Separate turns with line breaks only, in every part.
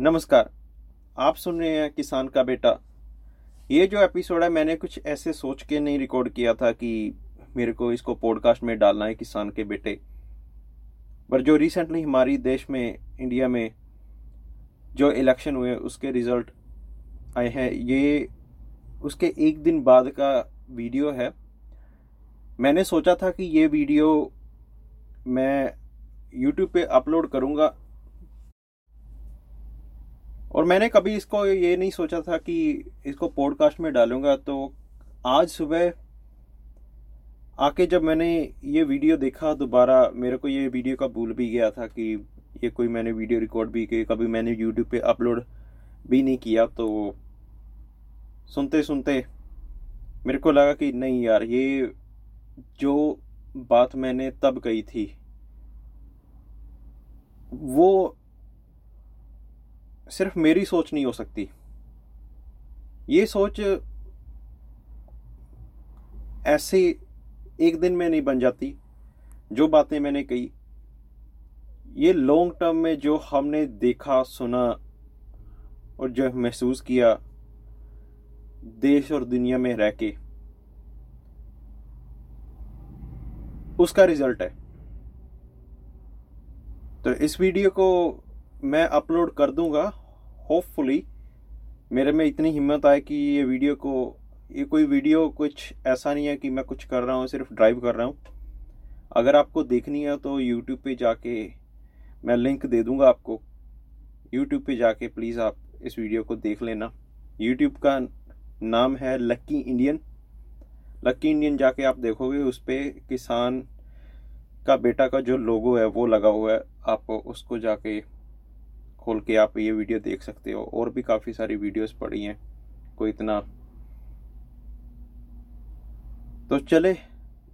नमस्कार, आप सुन रहे हैं किसान का बेटा। ये जो एपिसोड है, मैंने कुछ ऐसे सोच के नहीं रिकॉर्ड किया था कि मेरे को इसको पॉडकास्ट में डालना है किसान के बेटे। पर जो रिसेंटली हमारी देश में इंडिया में जो इलेक्शन हुए, उसके रिज़ल्ट आए हैं। ये उसके एक दिन बाद का वीडियो है। मैंने सोचा था कि ये वीडियो मैं यूट्यूब पे अपलोड करूँगा। और मैंने कभी इसको ये नहीं सोचा था कि इसको पॉडकास्ट में डालूँगा तो आज सुबह आके जब मैंने ये वीडियो देखा, दोबारा मेरे को ये वीडियो का भूल भी गया था कि ये कोई मैंने वीडियो रिकॉर्ड भी की, कभी मैंने यूट्यूब पे अपलोड भी नहीं किया तो सुनते सुनते मेरे को लगा कि नहीं यार, ये जो बात मैंने तब कही थी, वो सिर्फ़ मेरी सोच नहीं हो सकती। ये सोच ऐसे एक दिन में नहीं बन जाती, जो बातें मैंने कही। ये लॉन्ग टर्म में जो हमने देखा, सुना और जो महसूस किया, देश और दुनिया में रह के, उसका रिज़ल्ट है। तो इस वीडियो को मैं अपलोड कर दूँगा होपफुली मेरे में इतनी हिम्मत आए कि ये वीडियो को, ये कोई वीडियो कुछ ऐसा नहीं है कि मैं कुछ कर रहा हूँ, सिर्फ़ ड्राइव कर रहा हूँ। अगर आपको देखनी है तो यूट्यूब पे जाके मैं लिंक दे दूँगा आपको। यूट्यूब पे जाके प्लीज़ आप इस वीडियो को देख लेना। यूट्यूब का नाम है लक्की इंडियन लक्की इंडियन जाके आप देखोगे, उस पर किसान का बेटा का जो लोगो है, वो लगा हुआ है। आप उसको जाके खोल के आप ये वीडियो देख सकते हो, और भी काफ़ी सारी वीडियोस पड़ी हैं, कोई इतना। तो चले,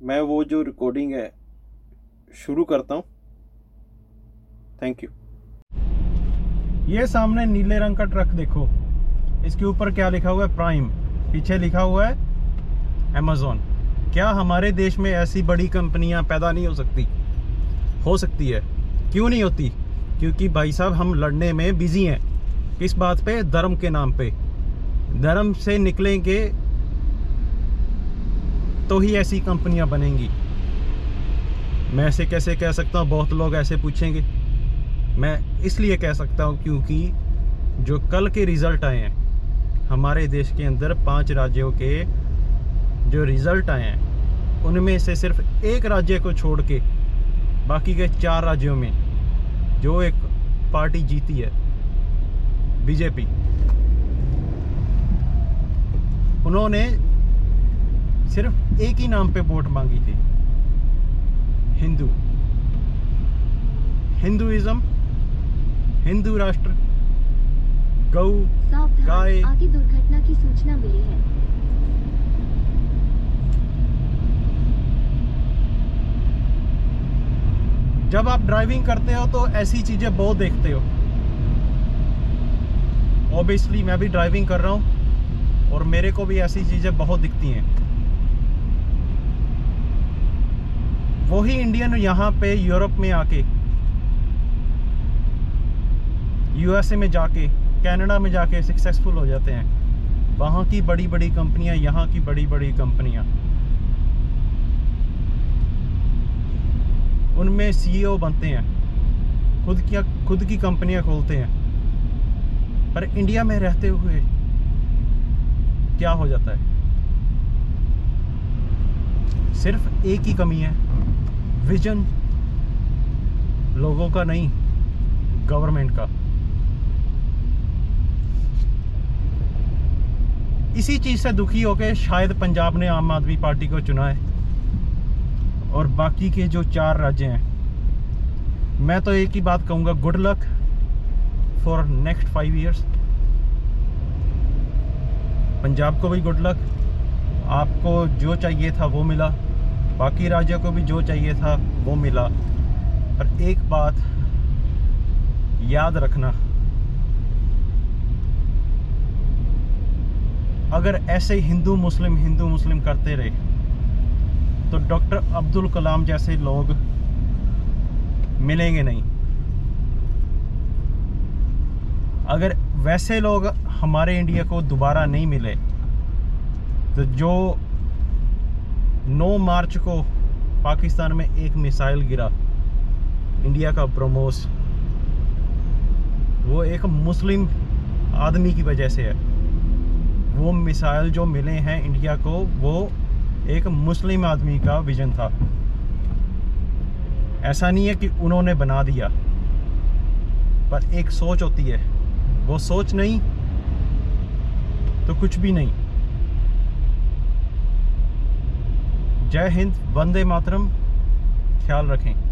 मैं वो जो रिकॉर्डिंग है, शुरू करता हूँ। थैंक यू
ये सामने नीले रंग का ट्रक देखो। इसके ऊपर क्या लिखा हुआ है? प्राइम पीछे लिखा हुआ है अमेजोन क्या हमारे देश में ऐसी बड़ी कंपनियाँ पैदा नहीं हो सकती? हो सकती है। क्यों नहीं होती? क्योंकि भाई साहब, हम लड़ने में बिज़ी हैं। किस बात पे? धर्म के नाम पे। धर्म से निकलेंगे तो ही ऐसी कंपनियाँ बनेंगी। मैं ऐसे कैसे कह सकता हूँ? बहुत लोग ऐसे पूछेंगे। मैं इसलिए कह सकता हूँ क्योंकि जो कल के रिज़ल्ट आए हैं, हमारे देश के अंदर पाँच राज्यों के जो रिज़ल्ट आए हैं, उनमें से सिर्फ़ एक राज्य को छोड़ के बाकी के चार राज्यों में जो एक पार्टी जीती है बीजेपी। उन्होंने सिर्फ़ एक ही नाम पे वोट मांगी थी हिंदू। हिंदुइज्म हिंदू राष्ट्र गौ गाय।
दुर्घटना की सूचना मिली है।
जब आप ड्राइविंग करते हो तो ऐसी चीज़ें बहुत देखते हो। ऑब्वियसली मैं भी ड्राइविंग कर रहा हूँ और मेरे को भी ऐसी चीज़ें बहुत दिखती हैं। वही इंडियन यहाँ पे यूरोप में आके यूएसए में जाके कनाडा में जाके सक्सेसफुल हो जाते हैं। वहाँ की बड़ी बड़ी कंपनियाँ यहाँ की बड़ी बड़ी कंपनियाँ उनमें सीईओ e बनते हैं। खुद की खुद की कंपनियाँ खोलते हैं। पर इंडिया में रहते हुए क्या हो जाता है? सिर्फ़ एक ही कमी है। विजन लोगों का नहीं गवर्नमेंट का। इसी चीज़ से दुखी होकर शायद पंजाब ने आम आदमी पार्टी को चुना है। और बाकी के जो चार राज्य हैं। मैं तो एक ही बात कहूँगा good luck for next five years Punjab को भी गुड लक आपको जो चाहिए था वो मिला। बाकी राज्यों को भी जो चाहिए था वो मिला। पर एक बात याद रखना, अगर ऐसे हिंदू, मुस्लिम हिंदू, मुस्लिम करते रहे तो डॉक्टर अब्दुल कलाम जैसे लोग मिलेंगे नहीं। अगर वैसे लोग हमारे इंडिया को दोबारा नहीं मिले तो जो 9 मार्च को पाकिस्तान में एक मिसाइल गिरा, इंडिया का ब्रह्मोस वो एक मुस्लिम आदमी की वजह से है। वो मिसाइल जो मिले हैं इंडिया को, वो एक मुस्लिम आदमी का विजन था। ऐसा नहीं है कि उन्होंने बना दिया, पर एक सोच होती है। वो सोच नहीं तो कुछ भी नहीं। जय हिंद, वंदे मातरम, ख्याल रखें।